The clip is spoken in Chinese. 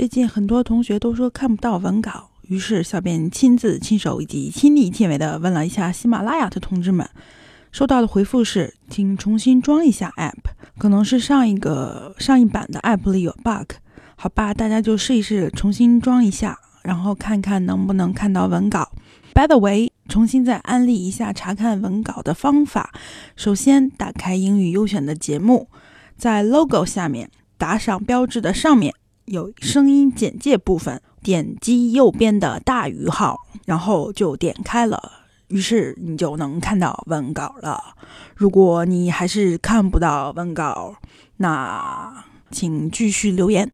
最近很多同学都说看不到文稿，于是小编亲自亲手以及亲力亲为的问了一下喜马拉雅的同志们，收到的回复是：请重新装一下 app，可能是上一个上一版的 app 里有 bug。好吧，大家就试一试重新装一下，然后看看能不能看到文稿。By the way，重新再安利一下查看文稿的方法：首先打开英语优选的节目，在 logo 下面打赏标志的上面。有声音简介部分，点击右边的大于号，然后就点开了，于是你就能看到文稿了。如果你还是看不到文稿，那请继续留言。